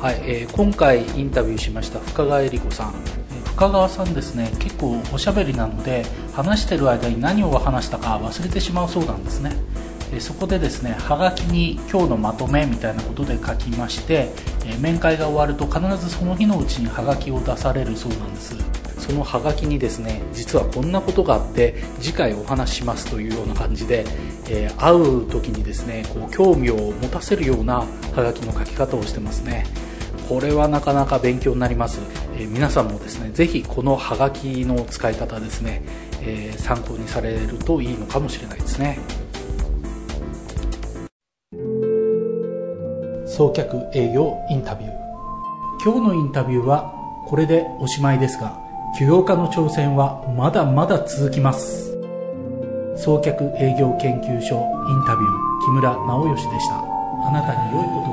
はい、えー今回インタビューしました深川恵理子さん。深川さんですね結構おしゃべりなので話してる間に何を話したか忘れてしまうそうなんですね。でそこでですねはがきに今日のまとめみたいなことで書きまして、え面会が終わると必ずその日のうちにはがきを出されるそうなんです。そのハガキにですね実はこんなことがあって次回お話ししますというような感じで、えー会う時にですねこう興味を持たせるようなハガキの書き方をしてますね。これはなかなか勉強になります、えー皆さんもですねぜひこのハガキの使い方ですね、えー参考にされるといいのかもしれないですね。送客営業インタビュー。今日のインタビューはこれでおしまいですが起業家の挑戦はまだまだ続きます。送客営業研究所インタビュー木村直義でした。あなたに良い